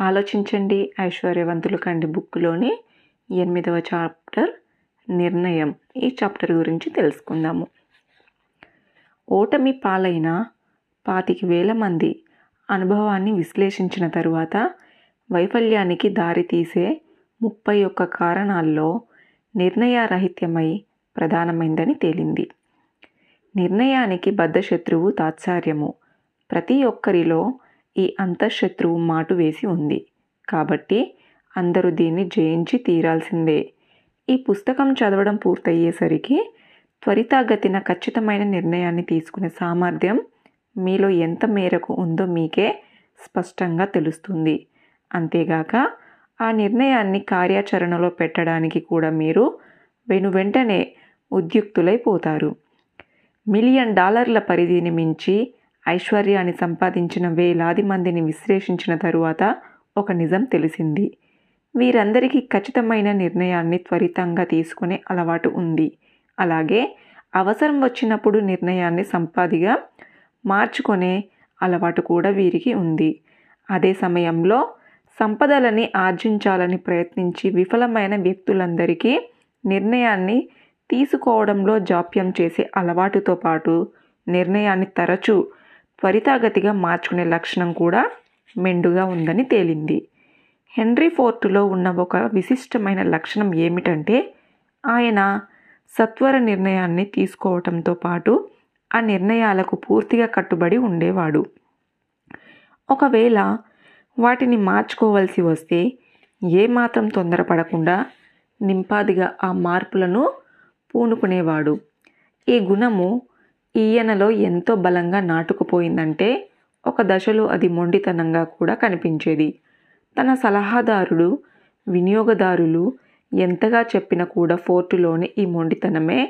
ఆలోచించండి. ఐశ్వర్యవంతులు కండి బుక్లోని ఎనిమిదవ చాప్టర్ నిర్ణయం. ఈ చాప్టర్ గురించి తెలుసుకుందాము. ఓటమి పాలైన పాతిక వేల మంది అనుభవాన్ని విశ్లేషించిన తరువాత వైఫల్యానికి దారితీసే ముప్పై ఒక్క కారణాల్లో నిర్ణయరాహిత్యమై ప్రధానమైందని తేలింది. నిర్ణయానికి బద్ధశత్రువు తాత్సార్యము. ప్రతి ఒక్కరిలో ఈ అంతఃశత్రువు మాటు వేసి ఉంది. కాబట్టి అందరూ దీన్ని జయించి తీరాల్సిందే. ఈ పుస్తకం చదవడం పూర్తయ్యేసరికి త్వరితగతిన ఖచ్చితమైన నిర్ణయాన్ని తీసుకునే సామర్థ్యం మీలో ఎంత మేరకు ఉందో మీకే స్పష్టంగా తెలుస్తుంది. అంతేగాక ఆ నిర్ణయాన్ని కార్యాచరణలో పెట్టడానికి కూడా మీరు వెను వెంటనే ఉద్యుక్తులైపోతారు మిలియన్ డాలర్ల పరిధిని మించి ఐశ్వర్యాన్ని సంపాదించిన వేలాది మందిని విశ్లేషించిన తరువాత ఒక నిజం తెలిసింది. వీరందరికీ ఖచ్చితమైన నిర్ణయాన్ని త్వరితంగా తీసుకునే అలవాటు ఉంది. అలాగే అవసరం వచ్చినప్పుడు నిర్ణయాన్ని సంపాదిగా మార్చుకునే అలవాటు కూడా వీరికి ఉంది. అదే సమయంలో సంపదలని ఆర్జించాలని ప్రయత్నించి విఫలమైన వ్యక్తులందరికీ నిర్ణయాన్ని తీసుకోవడంలో జాప్యం చేసే అలవాటుతో పాటు నిర్ణయాన్ని తరచూ త్వరితగతిగా మార్చుకునే లక్షణం కూడా మెండుగా ఉందని తేలింది. హెన్రీ ఫోర్టులో ఉన్న ఒక విశిష్టమైన లక్షణం ఏమిటంటే ఆయన సత్వర నిర్ణయాన్ని తీసుకోవటంతో పాటు ఆ నిర్ణయాలకు పూర్తిగా కట్టుబడి ఉండేవాడు. ఒకవేళ వాటిని మార్చుకోవలసి వస్తే ఏమాత్రం తొందరపడకుండా నింపాదిగా ఆ మార్పులను పూనుకునేవాడు. ఈ గుణము ఈయనలో ఎంతో బలంగా నాటుకుపోయిందంటే ఒక దశలో అది మొండితనంగా కూడా కనిపించేది. తన సలహాదారుడు వినియోగదారులు ఎంతగా చెప్పినా కూడా ఫోర్టులోని ఈ మొండితనమే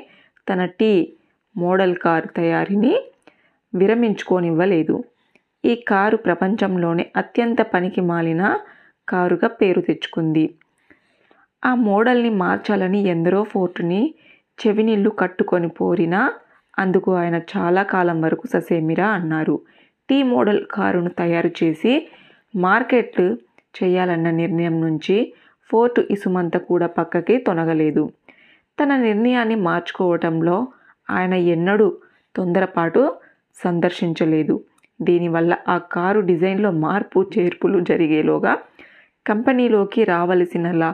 తన టీ మోడల్ కారు తయారీని విరమించుకోనివ్వలేదు. ఈ కారు ప్రపంచంలోనే అత్యంత పనికి మాలిన కారుగా పేరు తెచ్చుకుంది. ఆ మోడల్ని మార్చాలని ఎందరో ఫోర్టుని చెవినీళ్ళు కట్టుకొని పోరినా అందుకు ఆయన చాలా కాలం వరకు ససేమిరా అన్నారు. టీ మోడల్ కారును తయారు చేసి మార్కెట్ చేయాలన్న నిర్ణయం నుంచి ఫోర్ట్ ఇసుమంత కూడా పక్కకి తొనగలేదు. తన నిర్ణయాన్ని మార్చుకోవటంలో ఆయన ఎన్నడూ తొందరపాటు సందర్శించలేదు. దీనివల్ల ఆ కారు డిజైన్లో మార్పు చేర్పులు జరిగేలోగా కంపెనీలోకి రావలసిన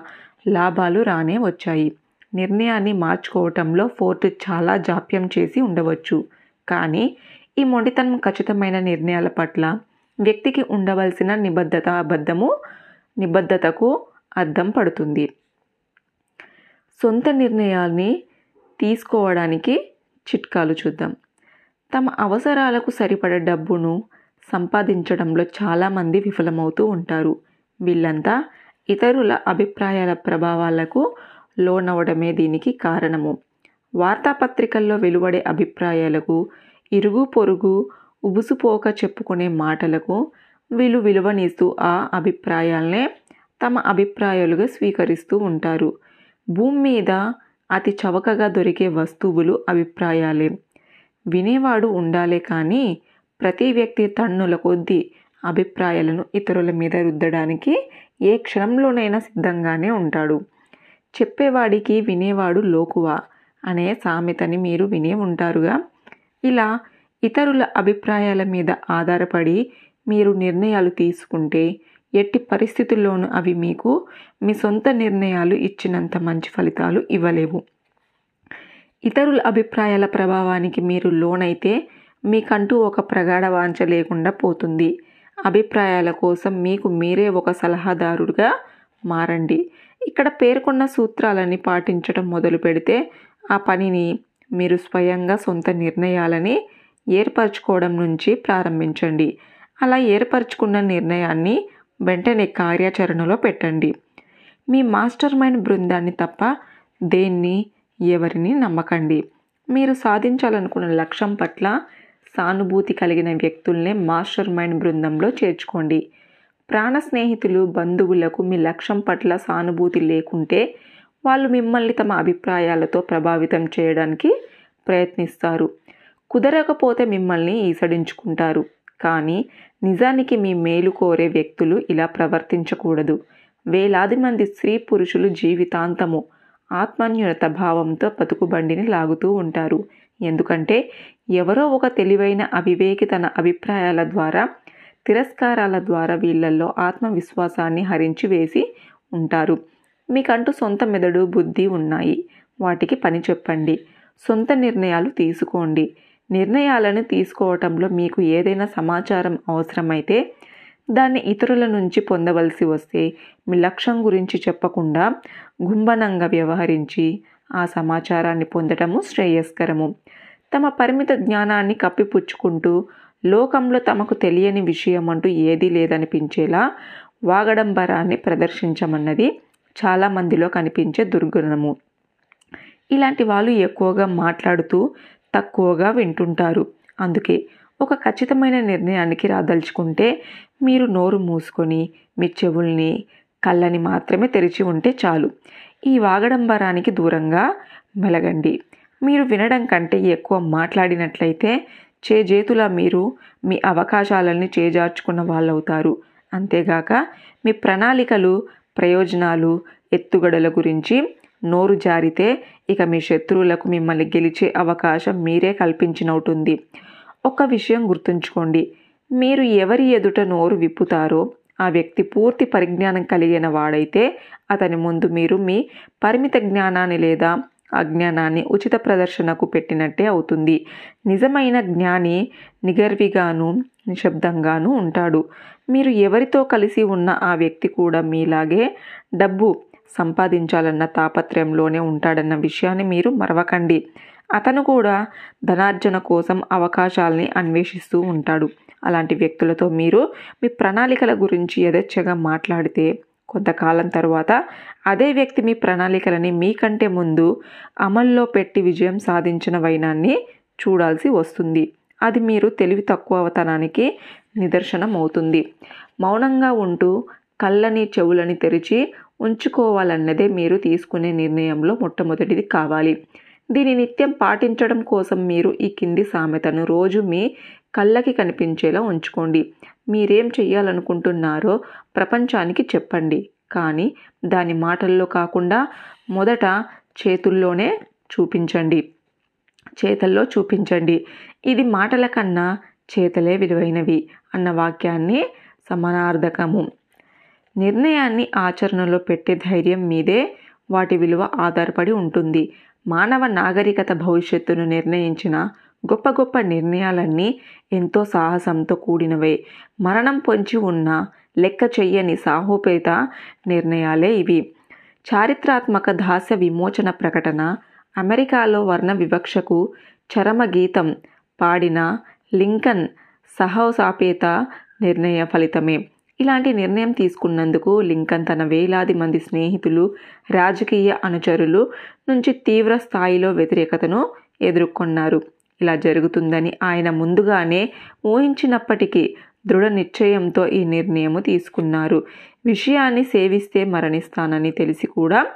లాభాలు రానే వచ్చాయి. నిర్ణయాన్ని మార్చుకోవటంలో ఫోర్ట్ చాలా జాప్యం చేసి ఉండవచ్చు. కానీ ఈ మొండితనం ఖచ్చితమైన నిర్ణయాల పట్ల వ్యక్తికి ఉండవలసిన నిబద్ధత అబద్ధము నిబద్ధతకు అర్థం పడుతుంది. సొంత నిర్ణయాల్ని తీసుకోవడానికి చిట్కాలు చూద్దాం. తమ అవసరాలకు సరిపడ డబ్బును సంపాదించడంలో చాలామంది విఫలమవుతూ ఉంటారు. వీళ్ళంతా ఇతరుల అభిప్రాయాల ప్రభావాలకు లోనవడమే దీనికి కారణము. వార్తాపత్రికల్లో వెలువడే అభిప్రాయాలకు ఇరుగు పొరుగు ఉబుసుపోక చెప్పుకునే మాటలకు వీళ్ళు విలువనిస్తూ ఆ అభిప్రాయాలనే తమ అభిప్రాయాలుగా స్వీకరిస్తూ ఉంటారు. భూమి మీద అతి చవకగా దొరికే వస్తువులు అభిప్రాయాలే. వినేవాడు ఉండాలే కానీ ప్రతి వ్యక్తి తన్నుల కొద్దీ అభిప్రాయాలను ఇతరుల మీద రుద్దడానికి ఏ క్షణంలోనైనా సిద్ధంగానే ఉంటాడు. చెప్పేవాడికి వినేవాడు లోకువా అనే సామెతని మీరు వినే ఉంటారుగా. ఇలా ఇతరుల అభిప్రాయాల మీద ఆధారపడి మీరు నిర్ణయాలు తీసుకుంటే ఎట్టి పరిస్థితుల్లోనూ అవి మీకు మీ సొంత నిర్ణయాలు ఇచ్చినంత మంచి ఫలితాలు ఇవ్వలేవు. ఇతరుల అభిప్రాయాల ప్రభావానికి మీరు లోనైతే మీకంటూ ఒక ప్రగాఢ వాంఛ లేకుండా పోతుంది. అభిప్రాయాల కోసం మీకు మీరే ఒక సలహాదారుడుగా మారండి. ఇక్కడ పేర్కొన్న సూత్రాలని పాటించడం మొదలు పెడితే ఆ పనిని మీరు స్వయంగా సొంత నిర్ణయాలని ఏర్పరచుకోవడం నుంచి ప్రారంభించండి. అలా ఏర్పరచుకున్న నిర్ణయాన్ని వెంటనే కార్యాచరణలో పెట్టండి. మీ మాస్టర్ మైండ్ బృందాన్ని తప్ప దేన్ని ఎవరిని నమ్మకండి. మీరు సాధించాలనుకున్న లక్ష్యం పట్ల సానుభూతి కలిగిన వ్యక్తుల్నే మాస్టర్ మైండ్ బృందంలో చేర్చుకోండి. ప్రాణ స్నేహితులు బంధువులకు మీ లక్ష్యం పట్ల సానుభూతి లేకుంటే వాళ్ళు మిమ్మల్ని తమ అభిప్రాయాలతో ప్రభావితం చేయడానికి ప్రయత్నిస్తారు. కుదరకపోతే మిమ్మల్ని ఈసడించుకుంటారు. కానీ నిజానికి మీ మేలు కోరే వ్యక్తులు ఇలా ప్రవర్తించకూడదు. వేలాది మంది స్త్రీ పురుషులు జీవితాంతము ఆత్మన్యూనత భావంతో బతుకుబండిని లాగుతూ ఉంటారు. ఎందుకంటే ఎవరో ఒక తెలివైన అవివేకి తన అభిప్రాయాల ద్వారా తిరస్కారాల ద్వారా వీళ్ళల్లో ఆత్మవిశ్వాసాన్ని హరించి వేసి ఉంటారు. మీకంటూ సొంత మెదడు బుద్ధి ఉన్నాయి. వాటికి పని చెప్పండి. సొంత నిర్ణయాలు తీసుకోండి. నిర్ణయాలను తీసుకోవటంలో మీకు ఏదైనా సమాచారం అవసరమైతే దాన్ని ఇతరుల నుంచి పొందవలసి వస్తే మీ లక్ష్యం గురించి చెప్పకుండా గుంభనంగా వ్యవహరించి ఆ సమాచారాన్ని పొందటము శ్రేయస్కరము. తమ పరిమిత జ్ఞానాన్ని కప్పిపుచ్చుకుంటూ లోకంలో తమకు తెలియని విషయం అంటూ ఏదీ లేదనిపించేలా వాగడంబరాన్ని ప్రదర్శించమన్నది చాలామందిలో కనిపించే దుర్గుణము. ఇలాంటి వాళ్ళు ఎక్కువగా మాట్లాడుతూ తక్కువగా వింటుంటారు. అందుకే ఒక ఖచ్చితమైన నిర్ణయానికి రాదలుచుకుంటే మీరు నోరు మూసుకొని మీ చెవుల్ని కళ్ళని మాత్రమే తెరిచి ఉంటే చాలు. ఈ వాగడంబరానికి దూరంగా మెలగండి. మీరు వినడం కంటే ఎక్కువ మాట్లాడినట్లయితే చేజేతులా మీరు మీ అవకాశాలని చేజార్చుకున్న వాళ్ళవుతారు. అంతేగాక మీ ప్రణాళికలు ప్రయోజనాలు ఎత్తుగడల గురించి నోరు జారితే ఇక మీ శత్రువులకు మిమ్మల్ని గెలిచే అవకాశం మీరే కల్పించినవుతుంది. ఒక విషయం గుర్తుంచుకోండి. మీరు ఎవరి ఎదుట నోరు విప్పుతారో ఆ వ్యక్తి పూర్తి పరిజ్ఞానం కలిగిన వాడైతే అతని ముందు మీరు మీ పరిమిత జ్ఞానాన్ని లేదా అజ్ఞానాన్ని ఉచిత ప్రదర్శనకు పెట్టినట్టే అవుతుంది. నిజమైన జ్ఞాని నిగర్విగాను నిశ్శబ్దంగాను ఉంటాడు. మీరు ఎవరితో కలిసి ఉన్న ఆ వ్యక్తి కూడా మీలాగే డబ్బు సంపాదించాలన్న తాపత్రయంలోనే ఉంటాడన్న విషయాన్ని మీరు మరవకండి. అతను కూడా ధనార్జన కోసం అవకాశాలని అన్వేషిస్తూ ఉంటాడు. అలాంటి వ్యక్తులతో మీరు మీ ప్రణాళికల గురించి యథేచ్ఛగా మాట్లాడితే కొంతకాలం తర్వాత అదే వ్యక్తి మీ ప్రణాళికలని మీకంటే ముందు అమల్లో పెట్టి విజయం సాధించిన వైనాన్ని చూడాల్సి వస్తుంది. అది మీరు తెలివి తక్కువతనానికి నిదర్శనం అవుతుంది మౌనంగా ఉంటూ కళ్ళని చెవులని తెరిచి ఉంచుకోవాలన్నదే మీరు తీసుకునే నిర్ణయంలో మొట్టమొదటిది కావాలి. దీని నిత్యం పాటించడం కోసం మీరు ఈ కింది సామెతను రోజు మీ కళ్ళకి కనిపించేలా ఉంచుకోండి. మీరేం చెయ్యాలనుకుంటున్నారో ప్రపంచానికి చెప్పండి. కానీ దాని మాటల్లో కాకుండా మొదట చేతుల్లోనే చూపించండి. చేతల్లో చూపించండి. ఇది మాటల కన్నా చేతలే విలువైనవి అన్న వాక్యాన్ని సమానార్థకము. నిర్ణయాన్ని ఆచరణలో పెట్టే ధైర్యం మీదే వాటి విలువ ఆధారపడి ఉంటుంది. మానవ నాగరికత భవిష్యత్తును నిర్ణయించిన గొప్ప గొప్ప నిర్ణయాలన్నీ ఎంతో సాహసంతో కూడినవే. మరణం పొంచి ఉన్న లెక్క చెయ్యని సాహోపేత నిర్ణయాలే ఇవి. చారిత్రాత్మక దాస్య విమోచన ప్రకటన అమెరికాలో వర్ణ వివక్షకు చరమ గీతం పాడిన లింకన్ సహోసాపేత నిర్ణయ ఫలితమే. ఇలాంటి నిర్ణయం తీసుకున్నందుకు లింకన్ తన వేలాది మంది స్నేహితులు రాజకీయ అనుచరులు నుంచి తీవ్ర స్థాయిలో వ్యతిరేకతను ఎదుర్కొన్నారు. ఇలా జరుగుతుందని ఆయన ముందుగానే ఊహించినప్పటికీ దృఢ నిశ్చయంతో ఈ నిర్ణయము తీసుకున్నారు. విషయాన్ని సేవిస్తే మరణిస్తానని తెలిసి కూడా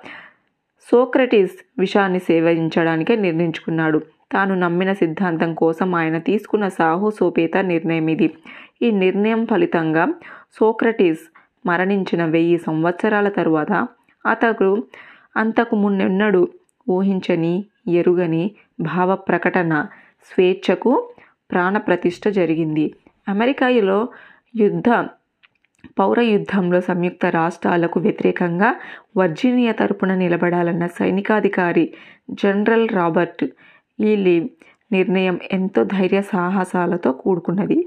సోక్రటీస్ విషాన్ని సేవించడానికే నిర్ణయించుకున్నాడు. తాను నమ్మిన సిద్ధాంతం కోసం ఆయన తీసుకున్న సాహోసోపేత నిర్ణయం ఇది. ఈ నిర్ణయం ఫలితంగా సోక్రటీస్ మరణించిన వెయ్యి సంవత్సరాల తరువాత అతడు అంతకు మున్నెన్నడు ఊహించని ఎరుగని భావ ప్రకటన స్వేచ్ఛకు ప్రాణప్రతిష్ఠ జరిగింది. అమెరికాలో యుద్ధ పౌర యుద్ధంలో సంయుక్త రాష్ట్రాలకు వ్యతిరేకంగా వర్జీనియా తరపున నిలబడాలన్న సైనికాధికారి జనరల్ రాబర్ట్ ఈలీ నిర్ణయం ఎంతో ధైర్య సాహసాలతో కూడుకున్నది.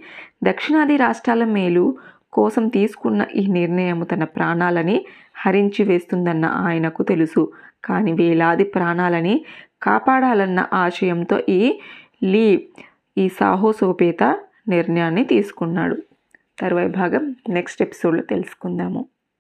దక్షిణాది రాష్ట్రాల మేలు కోసం తీసుకున్న ఈ నిర్ణయం తన ప్రాణాలని హరించి వేస్తుందన్న ఆయనకు తెలుసు. కానీ వేలాది ప్రాణాలని కాపాడాలన్న ఆశయంతో ఈ లీ ఈ సాహసోపేత నిర్ణయాన్ని తీసుకున్నాడు. తరువాయి భాగం నెక్స్ట్ ఎపిసోడ్లో తెలుసుకుందాము.